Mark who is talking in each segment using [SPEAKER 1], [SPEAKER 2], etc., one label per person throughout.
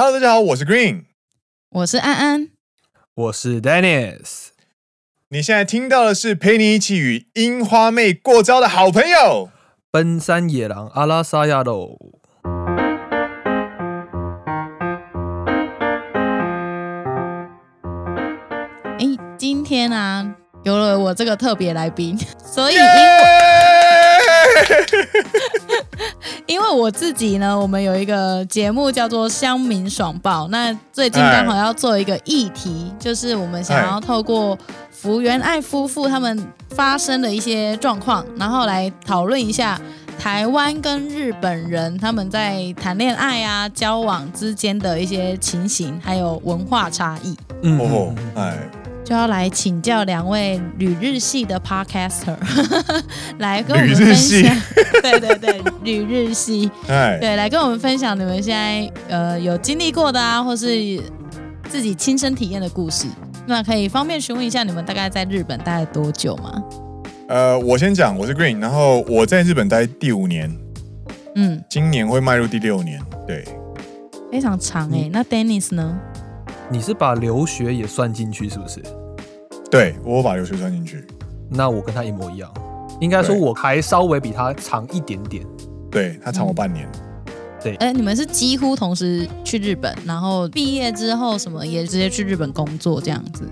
[SPEAKER 1] Hello，大家好，我是 Green，
[SPEAKER 2] 我是安安，
[SPEAKER 3] 我是 Dennis。
[SPEAKER 1] 你现在听到的是陪你一起与樱花妹过招的好朋友——
[SPEAKER 3] 奔山野狼阿拉萨亚喽。
[SPEAKER 2] 哎，今天啊，有了我这个特别来宾，所以因为。因为我自己呢，我们有一个节目叫做《乡民爽报》，那最近刚好要做一个议题，就是我们想要透过福原爱夫妇他们发生的一些状况，然后来讨论一下台湾跟日本人他们在谈恋爱啊、交往之间的一些情形，还有文化差异。
[SPEAKER 1] 嗯哦，哎。
[SPEAKER 2] 就要来请教两位旅日系的 podcaster 来跟我们分享，对对对，旅日系，对，来跟我们分享你们现在呃有经历过的啊，或是自己亲身体验的故事。那可以方便询问一下你们大概在日本待了多久吗？
[SPEAKER 1] 呃，我先讲，我是 Green，然后我在日本待第五年，嗯，今年会迈入第六年，对，
[SPEAKER 2] 非常长哎、欸。那 Dennis 呢？
[SPEAKER 3] 你是把留学也算进去是不是？
[SPEAKER 1] 对，我把留学算进去，
[SPEAKER 3] 那我跟他一模一样，应该说我还稍微比他长一点点。
[SPEAKER 1] 对，他长我半年。
[SPEAKER 2] 嗯、对，哎、欸，你们是几乎同时去日本，然后毕业之后什么也直接去日本工作这样子？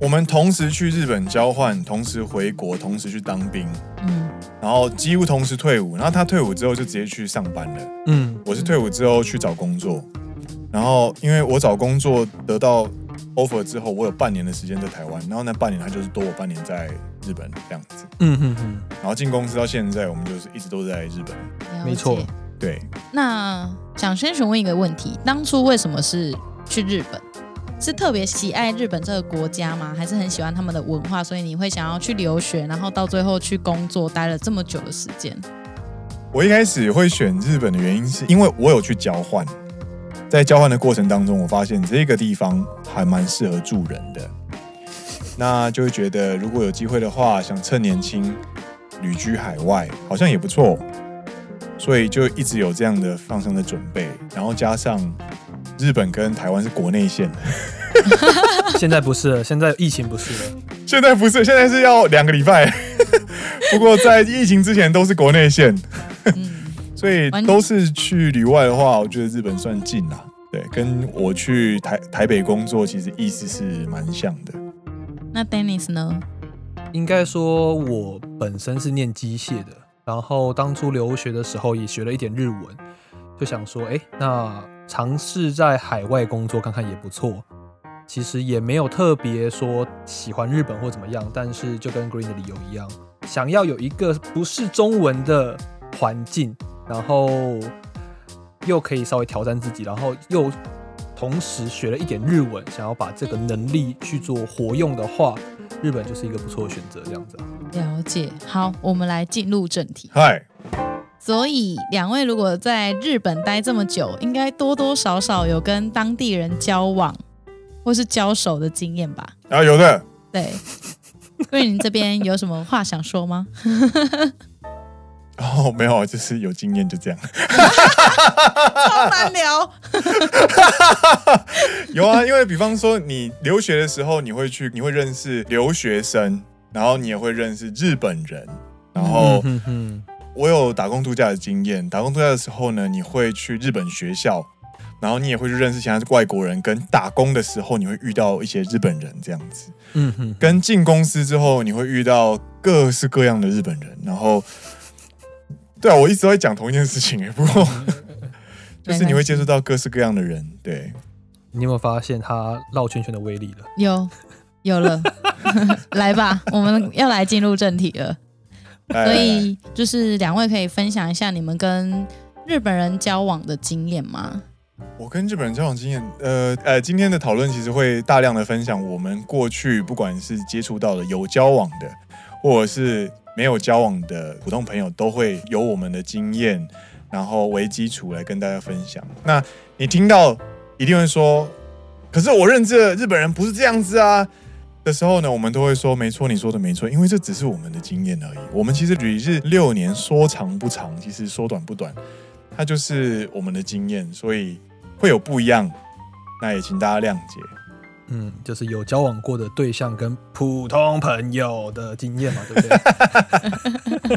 [SPEAKER 1] 我们同时去日本交换，同时回国，同时去当兵。嗯，然后几乎同时退伍，然后他退伍之后就直接去上班了。嗯，我是退伍之后去找工作。然后，因为我找工作得到 offer 之后，我有半年的时间在台湾，然后那半年他就是多我半年在日本这样子。嗯嗯嗯。然后进公司到现在，我们就是一直都在日本。
[SPEAKER 3] 没错。
[SPEAKER 1] 对。
[SPEAKER 2] 那想先询问一个问题：当初为什么是去日本？是特别喜爱日本这个国家吗？还是很喜欢他们的文化，所以你会想要去留学，然后到最后去工作，待了这么久的时间？
[SPEAKER 1] 我一开始会选日本的原因，是因为我有去交换。在交换的过程当中，我发现这个地方还蛮适合住人的，那就会觉得如果有机会的话，想趁年轻旅居海外，好像也不错，所以就一直有这样的放松的准备。然后加上日本跟台湾是国内线，
[SPEAKER 3] 现在不是了，现在疫情不是了，
[SPEAKER 1] 现在不是，现在是要两个礼拜。不过在疫情之前都是国内线。所以都是去旅外的话，我觉得日本算近啦。对，跟我去台台北工作，其实意思是蛮像的。
[SPEAKER 2] 那 Dennis 呢？
[SPEAKER 3] 应该说，我本身是念机械的，然后当初留学的时候也学了一点日文，就想说，哎，那尝试在海外工作看看也不错。其实也没有特别说喜欢日本或怎么样，但是就跟 Green 的理由一样，想要有一个不是中文的环境。然后又可以稍微挑战自己，然后又同时学了一点日文，想要把这个能力去做活用的话，日本就是一个不错的选择。这样子，
[SPEAKER 2] 了解。好，我们来进入正题。
[SPEAKER 1] 嗨，
[SPEAKER 2] 所以两位如果在日本待这么久，应该多多少少有跟当地人交往或是交手的经验吧？
[SPEAKER 1] 啊，有的。
[SPEAKER 2] 对，桂林这边有什么话想说吗？
[SPEAKER 1] 哦，没有，就是有经验，就这样。
[SPEAKER 2] 超难聊。
[SPEAKER 1] 有啊，因为比方说你留学的时候，你会去，你会认识留学生，然后你也会认识日本人。然后我有打工度假的经验，打工度假的时候呢，你会去日本学校，然后你也会去认识其他外国人。跟打工的时候，你会遇到一些日本人这样子。嗯哼。跟进公司之后，你会遇到各式各样的日本人，然后。对啊，我一直都在讲同一件事情哎，不过 就是你会接触到各式各样的人，对。
[SPEAKER 3] 你有没有发现他绕圈圈的威力了？
[SPEAKER 2] 有，有了，来吧，我们要来进入正题了。所以就是两位可以分享一下你们跟日本人交往的经验吗？
[SPEAKER 1] 我跟日本人交往经验，呃呃，今天的讨论其实会大量的分享我们过去不管是接触到的有交往的，或者是。没有交往的普通朋友都会有我们的经验，然后为基础来跟大家分享。那你听到一定会说，可是我认知的日本人不是这样子啊的时候呢，我们都会说，没错，你说的没错，因为这只是我们的经验而已。我们其实旅日六年，说长不长，其实说短不短，它就是我们的经验，所以会有不一样，那也请大家谅解。
[SPEAKER 3] 嗯，就是有交往过的对象跟普通朋友的经验嘛，对不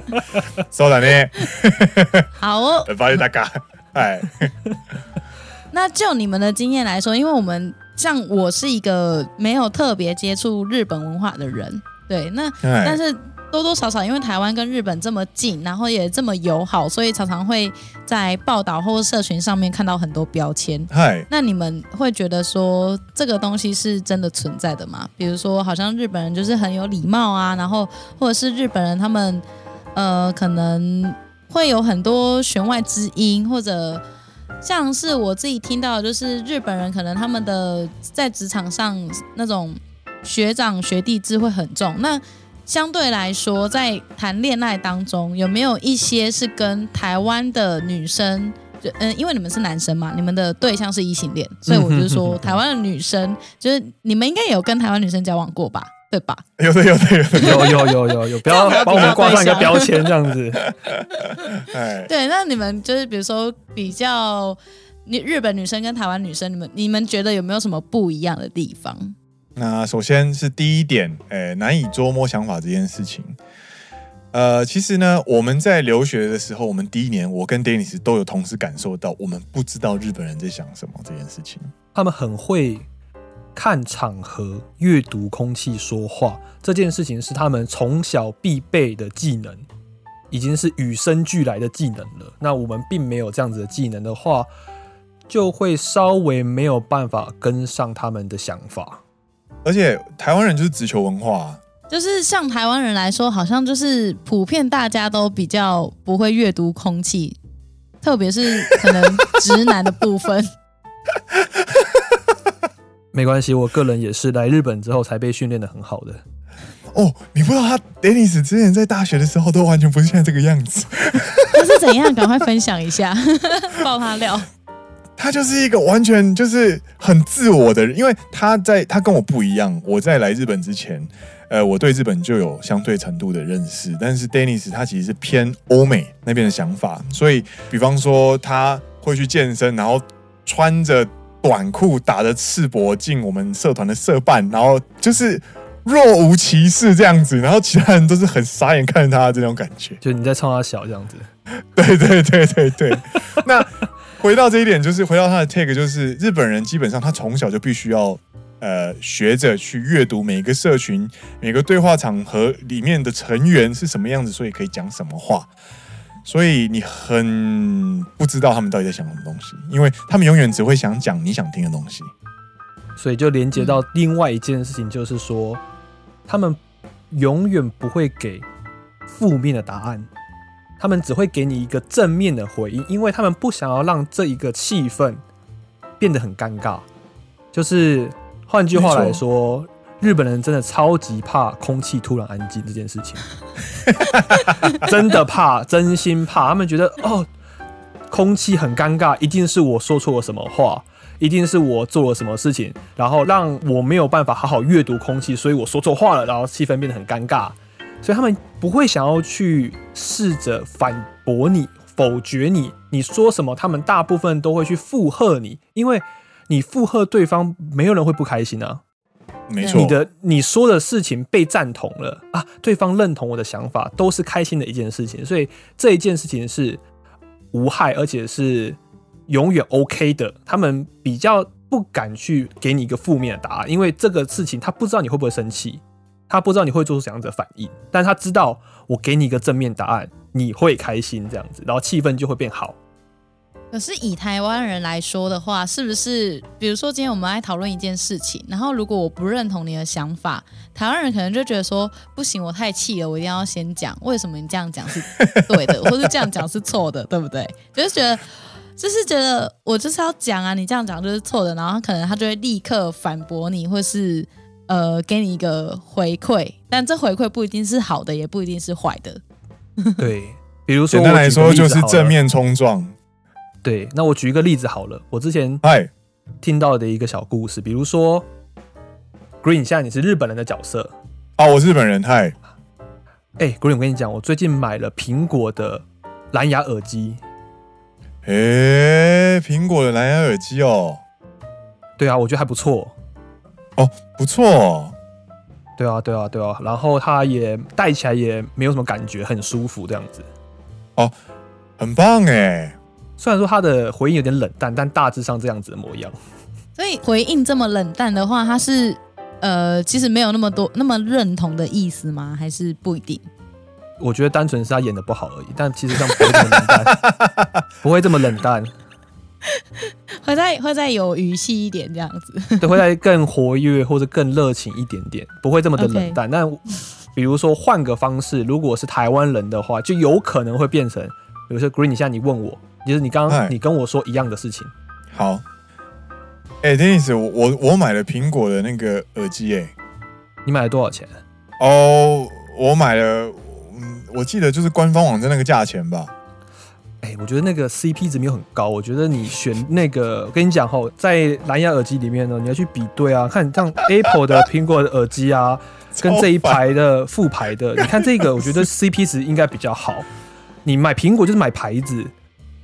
[SPEAKER 3] 对？
[SPEAKER 1] 收了呢。
[SPEAKER 2] 好哦，
[SPEAKER 1] 欢迎大家，哎。
[SPEAKER 2] 那就你们的经验来说，因为我们像我是一个没有特别接触日本文化的人，对，那但是。多多少少，因为台湾跟日本这么近，然后也这么友好，所以常常会在报道或社群上面看到很多标签。
[SPEAKER 1] 嗨，
[SPEAKER 2] 那你们会觉得说这个东西是真的存在的吗？比如说，好像日本人就是很有礼貌啊，然后或者是日本人他们呃可能会有很多弦外之音，或者像是我自己听到的，就是日本人可能他们的在职场上那种学长学弟制会很重。那相对来说，在谈恋爱当中，有没有一些是跟台湾的女生，就嗯，因为你们是男生嘛，你们的对象是异性恋，所以我就说台湾的女生，就是你们应该也有跟台湾女生交往过吧，对吧？
[SPEAKER 1] 有的，有的，有的，
[SPEAKER 3] 有有有有有，不要把我们挂上一个标签这样子。
[SPEAKER 1] 哎，
[SPEAKER 2] 对，那你们就是比如说比较，你日本女生跟台湾女生，你们你们觉得有没有什么不一样的地方？
[SPEAKER 1] 那首先是第一点，诶，难以捉摸想法这件事情。呃，其实呢，我们在留学的时候，我们第一年，我跟 Dennis 都有同时感受到，我们不知道日本人在想什么这件事情。
[SPEAKER 3] 他们很会看场合、阅读空气、说话，这件事情是他们从小必备的技能，已经是与生俱来的技能了。那我们并没有这样子的技能的话，就会稍微没有办法跟上他们的想法。
[SPEAKER 1] 而且台湾人就是直球文化啊，
[SPEAKER 2] 就是像台湾人来说，好像就是普遍大家都比较不会阅读空气，特别是可能直男的部分。
[SPEAKER 3] 没关系，我个人也是来日本之后才被训练的很好的。
[SPEAKER 1] 哦，你不知道他 Dennis 之前在大学的时候都完全不是现在这个样子。
[SPEAKER 2] 他是怎样？赶快分享一下，爆他料。
[SPEAKER 1] 他就是一个完全就是很自我的人，因为他在他跟我不一样。我在来日本之前，呃，我对日本就有相对程度的认识。但是 Dennis 他其实是偏欧美那边的想法，所以比方说他会去健身，然后穿着短裤打着赤膊进我们社团的社办，然后就是若无其事这样子，然后其他人都是很傻眼看着他的这种感觉，
[SPEAKER 3] 就你在冲他小这样子。
[SPEAKER 1] 对对对对对，那。回到这一点，就是回到他的 take，就是日本人基本上他从小就必须要呃学着去阅读每个社群、每个对话场合里面的成员是什么样子，所以可以讲什么话。所以你很不知道他们到底在想什么东西，因为他们永远只会想讲你想听的东西。
[SPEAKER 3] 所以就连接到另外一件事情，就是说他们永远不会给负面的答案。他们只会给你一个正面的回应，因为他们不想要让这一个气氛变得很尴尬。就是换句话来说，日本人真的超级怕空气突然安静这件事情，真的怕，真心怕。他们觉得哦，空气很尴尬，一定是我说错了什么话，一定是我做了什么事情，然后让我没有办法好好阅读空气，所以我说错话了，然后气氛变得很尴尬。所以他们不会想要去试着反驳你、否决你，你说什么，他们大部分都会去附和你，因为你附和对方，没有人会不开心啊。
[SPEAKER 1] 没错，
[SPEAKER 3] 你的你说的事情被赞同了啊，对方认同我的想法，都是开心的一件事情。所以这一件事情是无害，而且是永远 OK 的。他们比较不敢去给你一个负面的答案，因为这个事情他不知道你会不会生气。他不知道你会做出怎样的反应，但他知道我给你一个正面答案，你会开心这样子，然后气氛就会变好。
[SPEAKER 2] 可是以台湾人来说的话，是不是？比如说今天我们来讨论一件事情，然后如果我不认同你的想法，台湾人可能就觉得说不行，我太气了，我一定要先讲为什么你这样讲是对的，或是这样讲是错的，对不对？就是觉得，就是觉得我就是要讲啊，你这样讲就是错的，然后可能他就会立刻反驳你，或是。呃，给你一个回馈，但这回馈不一定是好的，也不一定是坏的。
[SPEAKER 3] 对，比如说，
[SPEAKER 1] 简单来说就是正面冲撞。
[SPEAKER 3] 对，那我举一个例子好了，我之前哎听到的一个小故事，比如说，Green，现在你是日本人的角色
[SPEAKER 1] 啊，我是日本人，嗨，
[SPEAKER 3] 哎，Green，我跟你讲，我最近买了苹果的蓝牙耳机。
[SPEAKER 1] 哎，苹果的蓝牙耳机哦。
[SPEAKER 3] 对啊，我觉得还不错。
[SPEAKER 1] 哦，不错哦。
[SPEAKER 3] 对啊，对啊，对啊。然后它也戴起来也没有什么感觉，很舒服这样子。
[SPEAKER 1] 哦，很棒哎。
[SPEAKER 3] 虽然说它的回应有点冷淡，但大致上这样子的模样。
[SPEAKER 2] 所以回应这么冷淡的话，它是呃，其实没有那么多那么认同的意思吗？还是不一定？
[SPEAKER 3] 我觉得单纯是他演的不好而已，但其实这样不会这么冷淡，不会这么冷淡，
[SPEAKER 2] 会再会再有语气一点这样子，
[SPEAKER 3] 对，会再更活跃或者更热情一点点，不会这么的冷淡。Okay. 但比如说换个方式，如果是台湾人的话，就有可能会变成，比如说 Green，你现在你问我，就是你刚刚你跟我说一样的事情。
[SPEAKER 1] 好，哎、欸、，Dennis，我我我买了苹果的那个耳机，哎，
[SPEAKER 3] 你买了多少钱？
[SPEAKER 1] 哦，我买了。嗯我记得就是官方网站那个价钱吧。
[SPEAKER 3] 哎、欸，我觉得那个 CP 值没有很高。我觉得你选那个，我跟你讲哈，在蓝牙耳机里面呢，你要去比对啊，看像 Apple 的 苹果的耳机啊，跟这一排的副牌的，你看这个，我觉得 CP 值应该比较好。你买苹果就是买牌子。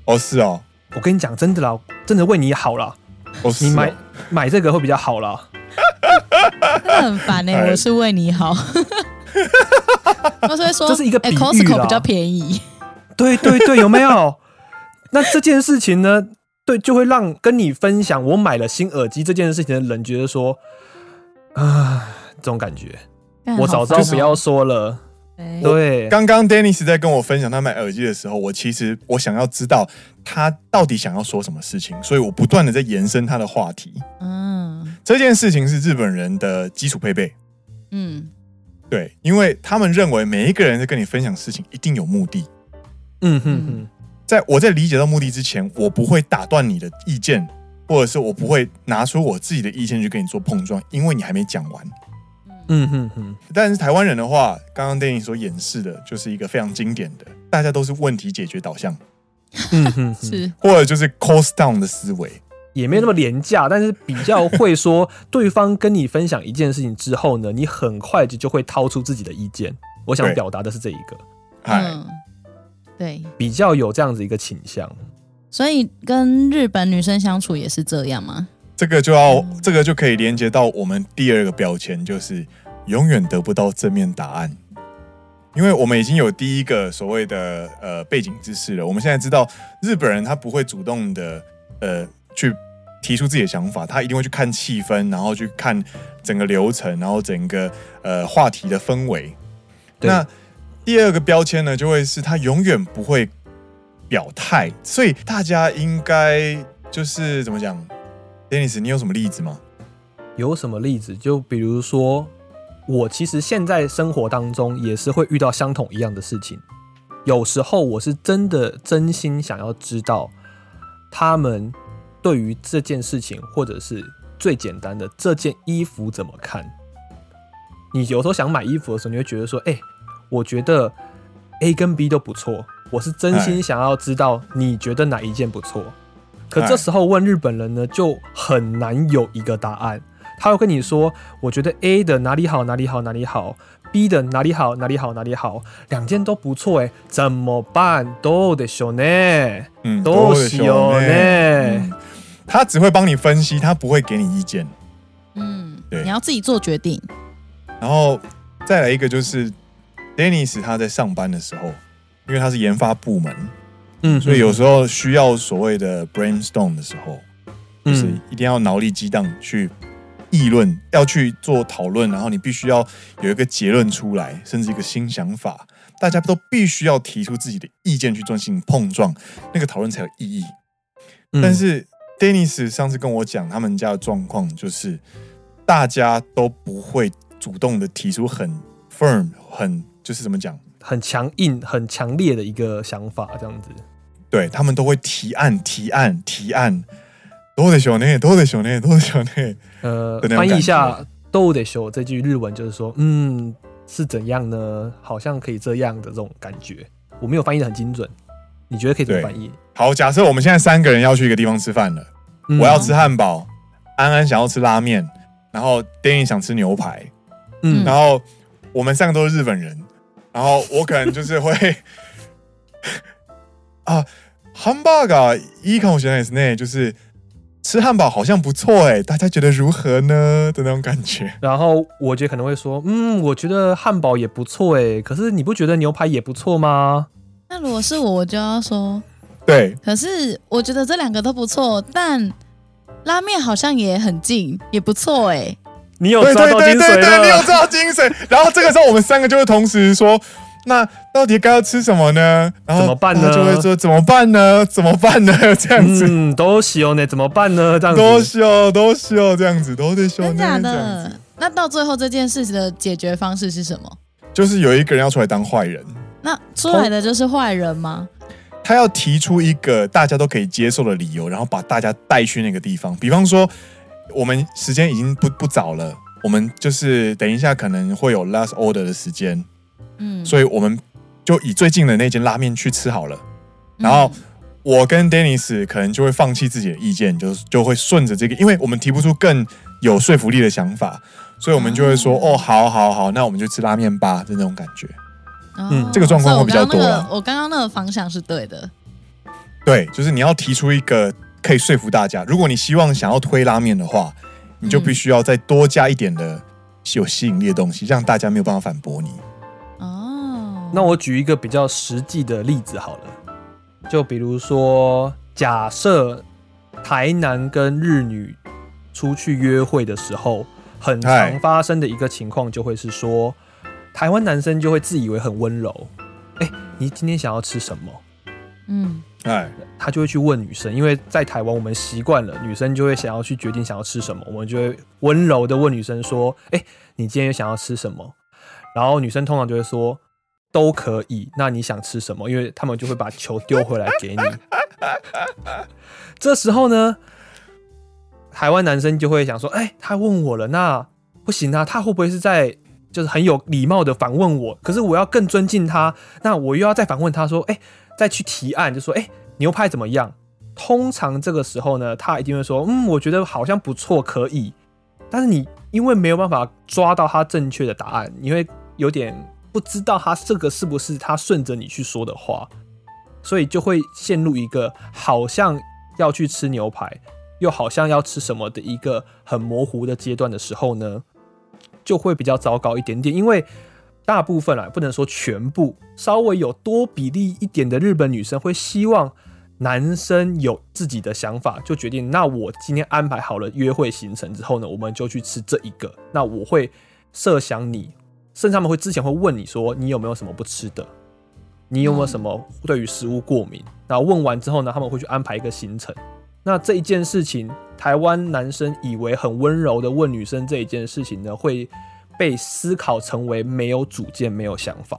[SPEAKER 1] 哦，是哦。
[SPEAKER 3] 我跟你讲，真的啦，真的为你好啦。
[SPEAKER 1] 哦，是哦。
[SPEAKER 3] 你买买这个会比较好啦。
[SPEAKER 2] 真的很烦哎、欸，我是为你好。我是会说，
[SPEAKER 3] 这是一个比喻啦。
[SPEAKER 2] Costco 比较便宜。
[SPEAKER 3] 对对对，有没有？那这件事情呢？对，就会让跟你分享我买了新耳机这件事情的人觉得说，啊，这种感觉，我早知道不要说了。对，
[SPEAKER 1] 刚刚 Dennis 在跟我分享他买耳机的时候，我其实我想要知道他到底想要说什么事情，所以我不断的在延伸他的话题。嗯，这件事情是日本人的基础配备。嗯。对，因为他们认为每一个人在跟你分享事情一定有目的。嗯哼哼，在我在理解到目的之前，我不会打断你的意见，或者是我不会拿出我自己的意见去跟你做碰撞，因为你还没讲完。嗯哼哼。但是台湾人的话，刚刚电影所演示的就是一个非常经典的，大家都是问题解决导向。嗯哼，是，或者就是 cost down 的思维。
[SPEAKER 3] 也没有那么廉价，但是比较会说，对方跟你分享一件事情之后呢，你很快就就会掏出自己的意见。我想表达的是这一个，
[SPEAKER 2] 嗯，对，
[SPEAKER 3] 比较有这样子一个倾向。
[SPEAKER 2] 所以跟日本女生相处也是这样吗？
[SPEAKER 1] 这个就要，这个就可以连接到我们第二个标签，就是永远得不到正面答案，因为我们已经有第一个所谓的呃背景知识了。我们现在知道日本人他不会主动的呃。去提出自己的想法，他一定会去看气氛，然后去看整个流程，然后整个呃话题的氛围。那第二个标签呢，就会是他永远不会表态，所以大家应该就是怎么讲，Dennis，你有什么例子吗？
[SPEAKER 3] 有什么例子？就比如说，我其实现在生活当中也是会遇到相同一样的事情，有时候我是真的真心想要知道他们。对于这件事情，或者是最简单的这件衣服怎么看？你有时候想买衣服的时候，你会觉得说：“哎，我觉得 A 跟 B 都不错。”我是真心想要知道你觉得哪一件不错。可这时候问日本人呢，就很难有一个答案。他会跟你说：“我觉得 A 的哪里好，哪里好，哪里好；B 的哪里好，哪里好，哪里好，两件都不错。”哎，怎么办？どうでしょうね？嗯，どうしようね？
[SPEAKER 1] 他只会帮你分析，他不会给你意见。
[SPEAKER 2] 嗯，对，你要自己做决定。
[SPEAKER 1] 然后再来一个就是 ，Dennis 他在上班的时候，因为他是研发部门，嗯，所以有时候需要所谓的 brainstorm 的时候，就是一定要脑力激荡去议论，要去做讨论，然后你必须要有一个结论出来，甚至一个新想法，大家都必须要提出自己的意见去进行碰撞，那个讨论才有意义。但是 Dennis 上次跟我讲，他们家的状况就是，大家都不会主动的提出很 firm、很就是怎么讲，
[SPEAKER 3] 很强硬、很强烈的一个想法，这样子。
[SPEAKER 1] 对，他们都会提案、提案、提案。どうでしょうね？どうでしょうね？どうでしょうね？
[SPEAKER 3] 呃，翻译一下“どうでしょう”这句日文就是说，嗯，是怎样呢？好像可以这样的这种感觉。我没有翻译的很精准。你觉得可以怎么翻译？
[SPEAKER 1] 好，假设我们现在三个人要去一个地方吃饭了，嗯、我要吃汉堡，安安想要吃拉面，然后 Danny 想吃牛排，嗯，然后我们三个都是日本人， 然后我可能就是会啊，ハンバーガーいいかもしれないですね，就是 吃汉堡好像不错哎，大家觉得如何呢？的那种感觉。
[SPEAKER 3] 然后我觉得可能会说，嗯，我觉得汉堡也不错哎，可是你不觉得牛排也不错吗？
[SPEAKER 2] 那如果是我，我就要说，
[SPEAKER 1] 对。
[SPEAKER 2] 可是我觉得这两个都不错，但拉面好像也很近，也不错哎。
[SPEAKER 3] 你有抓到精髓了，
[SPEAKER 1] 对对对对，你有抓到精髓。然后这个时候，我们三个就会同时说。那到底该要吃什么呢？然后
[SPEAKER 3] 怎么办呢？
[SPEAKER 1] 就会说怎么办呢？怎么办呢？这样子，
[SPEAKER 3] 嗯，都修呢？怎么办呢？这样子，
[SPEAKER 1] 都修都修这样子，都得修。
[SPEAKER 2] 真假的？那到最后这件事情的解决方式是什么？
[SPEAKER 1] 就是有一个人要出来当坏人。
[SPEAKER 2] 那出来的就是坏人吗？
[SPEAKER 1] 他要提出一个大家都可以接受的理由，然后把大家带去那个地方。比方说，我们时间已经不不早了，我们就是等一下可能会有 last order 的时间。嗯，所以我们就以最近的那间拉面去吃好了。然后我跟 Dennis 可能就会放弃自己的意见，就就会顺着这个，因为我们提不出更有说服力的想法，所以我们就会说：“哦，好好好，那我们就吃拉面吧。”就那种感觉。嗯，这个状况会比较多了。
[SPEAKER 2] 我刚刚那个方向是对的。
[SPEAKER 1] 对，就是你要提出一个可以说服大家。如果你希望想要推拉面的话，你就必须要再多加一点的有吸引力的东西，让大家没有办法反驳你。
[SPEAKER 3] 哦那我举一个比较实际的例子好了，就比如说，假设台南跟日女出去约会的时候，很常发生的一个情况就会是说，台湾男生就会自以为很温柔，哎，你今天想要吃什么？嗯，哎，他就会去问女生，因为在台湾我们习惯了，女生就会想要去决定想要吃什么，我们就会温柔的问女生说，哎，你今天想要吃什么？然后女生通常就会说。都可以，那你想吃什么？因为他们就会把球丢回来给你。这时候呢，台湾男生就会想说：“哎、他问我了，那不行啊，他会不会是在就是很有礼貌的反问我？可是我要更尊敬他，那我又要再反问他说：哎、再去提案，就说：哎、牛排怎么样？通常这个时候呢，他一定会说：嗯，我觉得好像不错，可以。但是你因为没有办法抓到他正确的答案，你会有点。不知道他这个是不是他顺着你去说的话，所以就会陷入一个好像要去吃牛排，又好像要吃什么的一个很模糊的阶段的时候呢，就会比较糟糕一点点。因为大部分啊，不能说全部，稍微有多比例一点的日本女生会希望男生有自己的想法，就决定那我今天安排好了约会行程之后呢，我们就去吃这一个。那我会设想你。甚至他们会之前会问你说，你有没有什么不吃的？你有没有什么对于食物过敏？那问完之后呢，他们会去安排一个行程。那这一件事情，台湾男生以为很温柔的问女生这一件事情呢，会被思考成为没有主见、没有想法。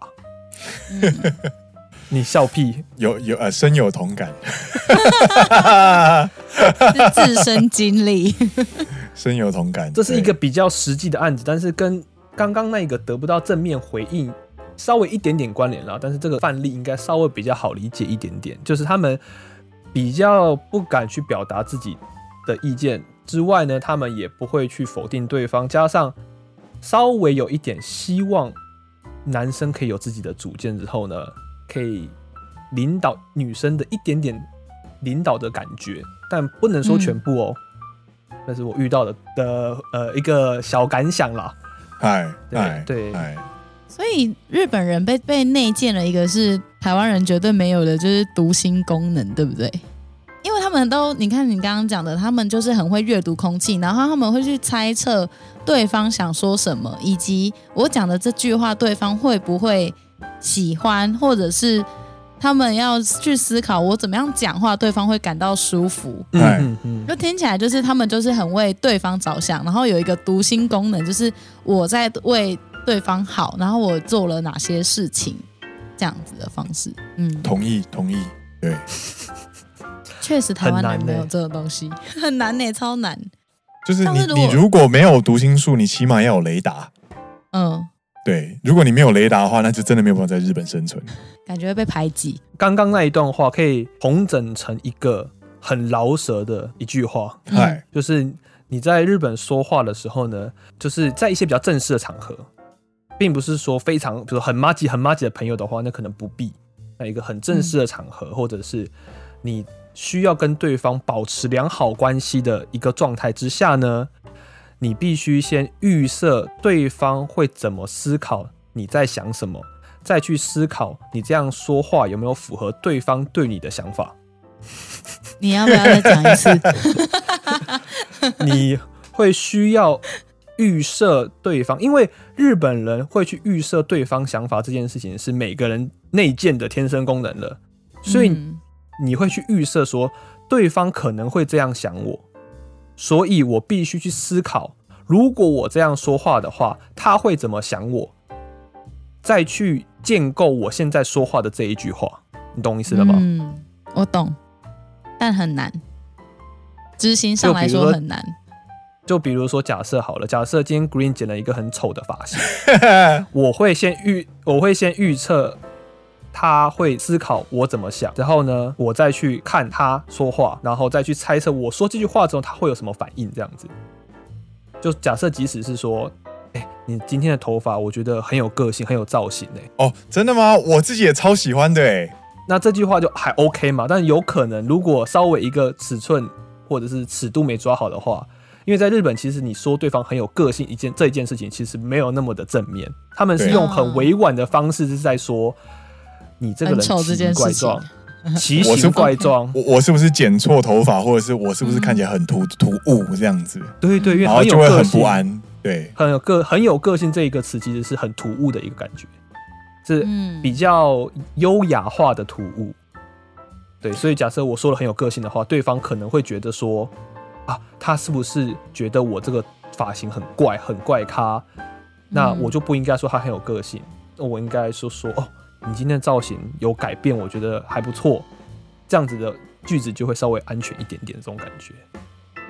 [SPEAKER 3] 你笑屁？
[SPEAKER 1] 有有呃，深有同感。
[SPEAKER 2] 自身经历，
[SPEAKER 1] 深有同感。
[SPEAKER 3] 这是一个比较实际的案子，但是跟刚刚那个得不到正面回应，稍微一点点关联了，但是这个范例应该稍微比较好理解一点点，就是他们比较不敢去表达自己的意见之外呢，他们也不会去否定对方，加上稍微有一点希望男生可以有自己的主见之后呢，可以领导女生的一点点领导的感觉，但不能说全部哦，那、嗯、是我遇到的的呃一个小感想啦。
[SPEAKER 1] 嗨，
[SPEAKER 3] 对对，
[SPEAKER 2] 所以日本人被被内建了一个是台湾人绝对没有的，就是读心功能，对不对？因为他们都，你看你刚刚讲的，他们就是很会阅读空气，然后他们会去猜测对方想说什么，以及我讲的这句话对方会不会喜欢，或者是。他们要去思考我怎么样讲话，对方会感到舒服。嗯嗯，就听起来就是他们就是很为对方着想，然后有一个读心功能，就是我在为对方好，然后我做了哪些事情，这样子的方式。嗯，
[SPEAKER 1] 同意同意，对，
[SPEAKER 2] 确实台湾人没有这个东西，很难呢、欸，超难。
[SPEAKER 1] 就是你你如果没有读心术，你起码要有雷达。嗯。对，如果你没有雷达的话，那就真的没有办法在日本生存，
[SPEAKER 2] 感觉会被排挤。
[SPEAKER 3] 刚刚那一段话可以重整成一个很饶舌的一句话，嗨、嗯，就是你在日本说话的时候呢，就是在一些比较正式的场合，并不是说非常，比如很麻吉、很麻吉的朋友的话，那可能不必。在一个很正式的场合，嗯、或者是你需要跟对方保持良好关系的一个状态之下呢，你必须先预设对方会怎么思考，你在想什么，再去思考你这样说话有没有符合对方对你的想法。
[SPEAKER 2] 你要不要再讲一次？
[SPEAKER 3] 你会需要预设对方，因为日本人会去预设对方想法这件事情是每个人内建的天生功能了，所以你会去预设说对方可能会这样想我，所以我必须去思考，如果我这样说话的话，他会怎么想我，再去建构我现在说话的这一句话，你懂意思了吗？
[SPEAKER 2] 嗯，我懂，但很难。执行上来说很难。
[SPEAKER 3] 就比如说，假设好了，假设今天 Green 剪了一个很丑的发型，我会先预，我会先预测他会思考我怎么想，然后呢，我再去看他说话，然后再去猜测我说这句话之后他会有什么反应，这样子。就假设即使是说，哎、欸，你今天的头发我觉得很有个性，很有造型，哎，
[SPEAKER 1] 哦，真的吗？我自己也超喜欢的，哎，
[SPEAKER 3] 那这句话就还 OK 嘛？但有可能如果稍微一个尺寸。或者是尺度没抓好的话，因为在日本，其实你说对方很有个性一件这一件事情，其实没有那么的正面。他们是用很委婉的方式是在说你这个人奇形怪状，奇形怪状。
[SPEAKER 1] 我我是不是剪错头发，或者是我是不是看起来很突突兀这样子？
[SPEAKER 3] 对对，因为
[SPEAKER 1] 然后就会很不安。对，
[SPEAKER 3] 很有个很有个性这一个词其实是很突兀的一个感觉，是比较优雅化的突兀。对，所以假设我说了很有个性的话，对方可能会觉得说，啊，他是不是觉得我这个发型很怪，很怪咖？那我就不应该说他很有个性，那我应该说说，哦，你今天的造型有改变，我觉得还不错。这样子的句子就会稍微安全一点点，这种感觉。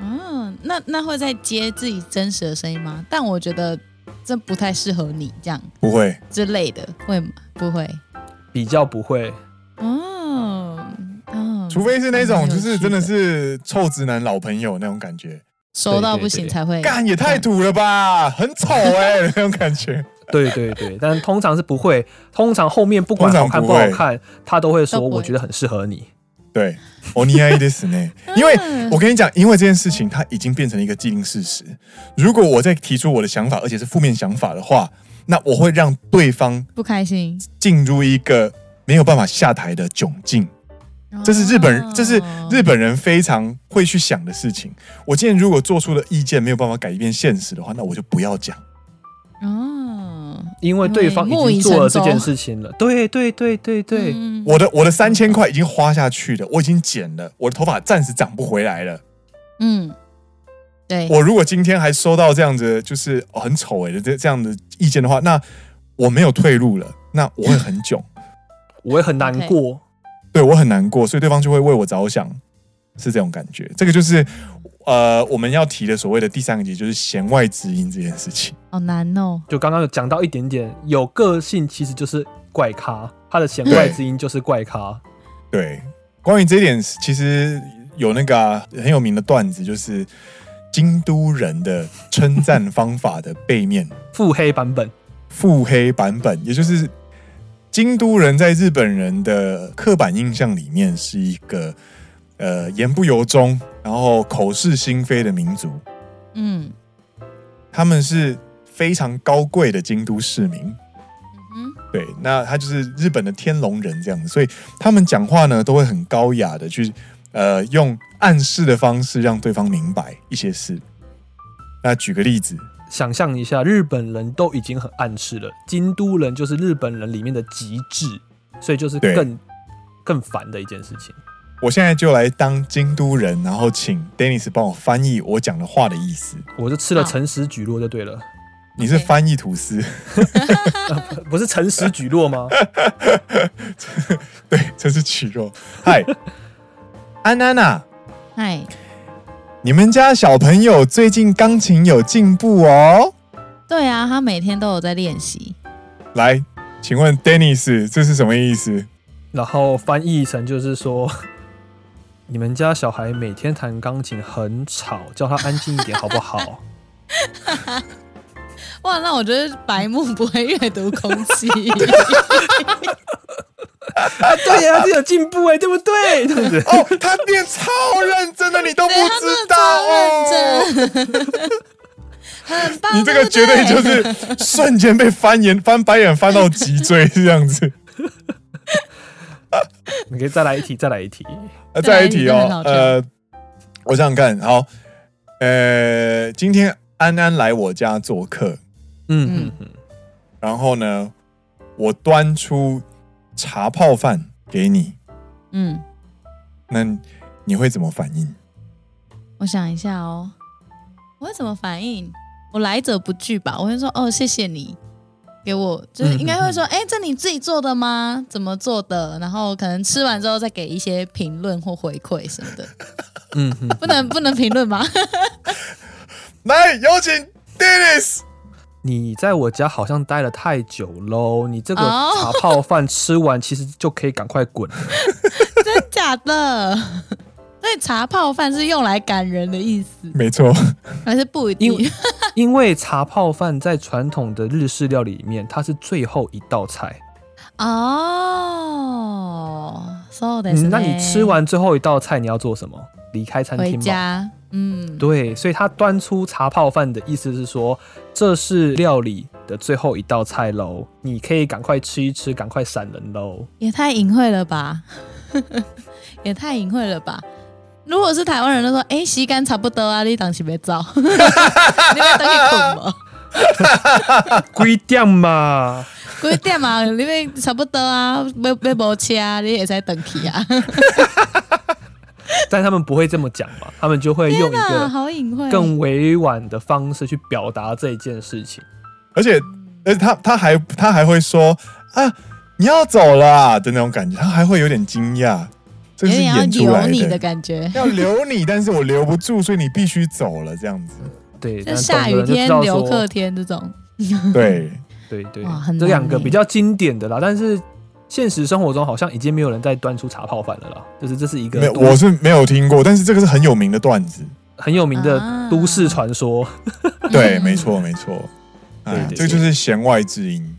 [SPEAKER 2] 嗯，那那会再接自己真实的声音吗？但我觉得这不太适合你这样，
[SPEAKER 1] 不会
[SPEAKER 2] 之类的，会吗？不会，
[SPEAKER 3] 比较不会。
[SPEAKER 2] 嗯。
[SPEAKER 1] 除非是那种，就是真的是臭直男老朋友那种感觉，
[SPEAKER 2] 熟到不行才会
[SPEAKER 1] 干，也太土了吧，很丑哎，那种感觉。
[SPEAKER 3] 对对对，但通常是不会，通常后面不管好看不好看，他都会说，我觉得很适合你。
[SPEAKER 1] 对，お似合いですね。因为我跟你讲，因为这件事情它已经变成了一个既定事实。如果我再提出我的想法，而且是负面想法的话，那我会让对方
[SPEAKER 2] 不开心，
[SPEAKER 1] 进入一个没有办法下台的窘境。这是日本人，这是日本人非常会去想的事情。我今天如果做出的意见没有办法改变现实的话，那我就不要讲。
[SPEAKER 2] 哦，
[SPEAKER 3] 因为对方已经做了这件事情了。对对对对对，
[SPEAKER 1] 我的我的三千块已经花下去了，我已经剪了，我的头发暂时长不回来了。
[SPEAKER 2] 嗯，对。
[SPEAKER 1] 我如果今天还收到这样子就是很丑哎的这这样的意见的话，那我没有退路了，那我会很囧，
[SPEAKER 3] 我会很难过。Okay.
[SPEAKER 1] 对我很难过，所以对方就会为我着想，是这种感觉。这个就是呃，我们要提的所谓的第三个节，就是弦外之音这件事情。
[SPEAKER 2] 好难哦！
[SPEAKER 3] 就刚刚有讲到一点点，有个性其实就是怪咖，他的弦外之音就是怪咖。
[SPEAKER 1] 对，对，关于这一点，其实有那个、啊、很有名的段子，就是京都人的称赞方法的背面，
[SPEAKER 3] 腹黑版本，
[SPEAKER 1] 腹黑版本，也就是。京都人在日本人的刻板印象里面是一个呃言不由衷，然后口是心非的民族。嗯，他们是非常高贵的京都市民。嗯，对，那他就是日本的天龙人这样子，所以他们讲话呢都会很高雅的去呃用暗示的方式让对方明白一些事。那举个例子。
[SPEAKER 3] 想象一下，日本人都已经很暗示了，京都人就是日本人里面的极致，所以就是更更烦的一件事情。
[SPEAKER 1] 我现在就来当京都人，然后请 Dennis 帮我翻译我讲的话的意思。
[SPEAKER 3] 我就吃了诚实举落就对了。
[SPEAKER 1] 你是翻译吐司？
[SPEAKER 3] 不是诚实举落吗？
[SPEAKER 1] 对，这是蒟蒻。嗨，安安娜。
[SPEAKER 2] 嗨。
[SPEAKER 1] 你们家小朋友最近钢琴有进步哦？
[SPEAKER 2] 对啊，他每天都有在练习。
[SPEAKER 1] 来，请问 Dennis，这是什么意思？
[SPEAKER 3] 然后翻译成就是说，你们家小孩每天弹钢琴很吵，叫他安静一点好不好？
[SPEAKER 2] 哇，那我觉得白目不会阅读空气。
[SPEAKER 3] 啊，对呀，他有进步哎，对不对？对不对？
[SPEAKER 1] 哦，他变超认真了，你都 不知道哦。
[SPEAKER 2] 很棒，
[SPEAKER 1] 你这个绝对就是瞬间被翻眼翻白眼翻到脊椎这样子。
[SPEAKER 3] 你可以再来一题，再来一题，
[SPEAKER 1] 啊，再一题哦。呃，我想想看，好，呃，今天安安来我家做客，
[SPEAKER 3] 嗯。嗯嗯，
[SPEAKER 1] 然后呢，我端出茶泡饭给你，
[SPEAKER 2] 嗯，
[SPEAKER 1] 那你会怎么反应？
[SPEAKER 2] 我想一下哦，我会怎么反应？我来者不拒吧，我会说哦，谢谢你给我，就是应该会说，哎、嗯，这你自己做的吗？怎么做的？然后可能吃完之后再给一些评论或回馈什么的。
[SPEAKER 3] 嗯，
[SPEAKER 2] 不能不能评论吗？
[SPEAKER 1] 来，有请 Dennis。
[SPEAKER 3] 你在我家好像待了太久喽，你这个茶泡饭吃完其实就可以赶快滚。
[SPEAKER 2] 真假的？所以茶泡饭是用来赶人的意思，
[SPEAKER 1] 没错，
[SPEAKER 2] 还是不一定？
[SPEAKER 3] 因，因为茶泡饭在传统的日式料理里面，它是最后一道菜
[SPEAKER 2] 哦。So
[SPEAKER 3] 嗯，那你吃完最后一道菜，你要做什么？离开餐厅吗？
[SPEAKER 2] 回家。嗯，
[SPEAKER 3] 对，所以他端出茶泡饭的意思是说，这是料理的最后一道菜喽，你可以赶快吃一吃，赶快闪人喽。
[SPEAKER 2] 也太隐晦了吧，也太隐晦了吧。如果是台湾人，都说：“哎、欸，时间差不多啊，你当时别走，你别等你困吗？
[SPEAKER 3] 几点嘛？
[SPEAKER 2] 几点嘛？你别差不多啊，要要无车，你也在等去啊。”
[SPEAKER 3] 但他们不会这么讲嘛？他们就会用一个更委婉的方式去表达这一件事情。
[SPEAKER 1] 而且，而且他他还他还会说：“啊，你要走了、啊、的那种感觉。”他还会有点惊讶。这是演出来的，
[SPEAKER 2] 要留你的感觉，
[SPEAKER 1] 要留你，但是我留不住，所以你必须走了，这样子。
[SPEAKER 3] 对，
[SPEAKER 2] 就下雨天留客天这种。
[SPEAKER 1] 对
[SPEAKER 3] 对对，这两个比较经典的啦，但是现实生活中好像已经没有人再端出茶泡饭了啦。就是这是一个，没有
[SPEAKER 1] 我是没有听过，但是这个是很有名的段子，
[SPEAKER 3] 很有名的都市传说。
[SPEAKER 1] 对，没 错没错，哎，这个就是弦外之音。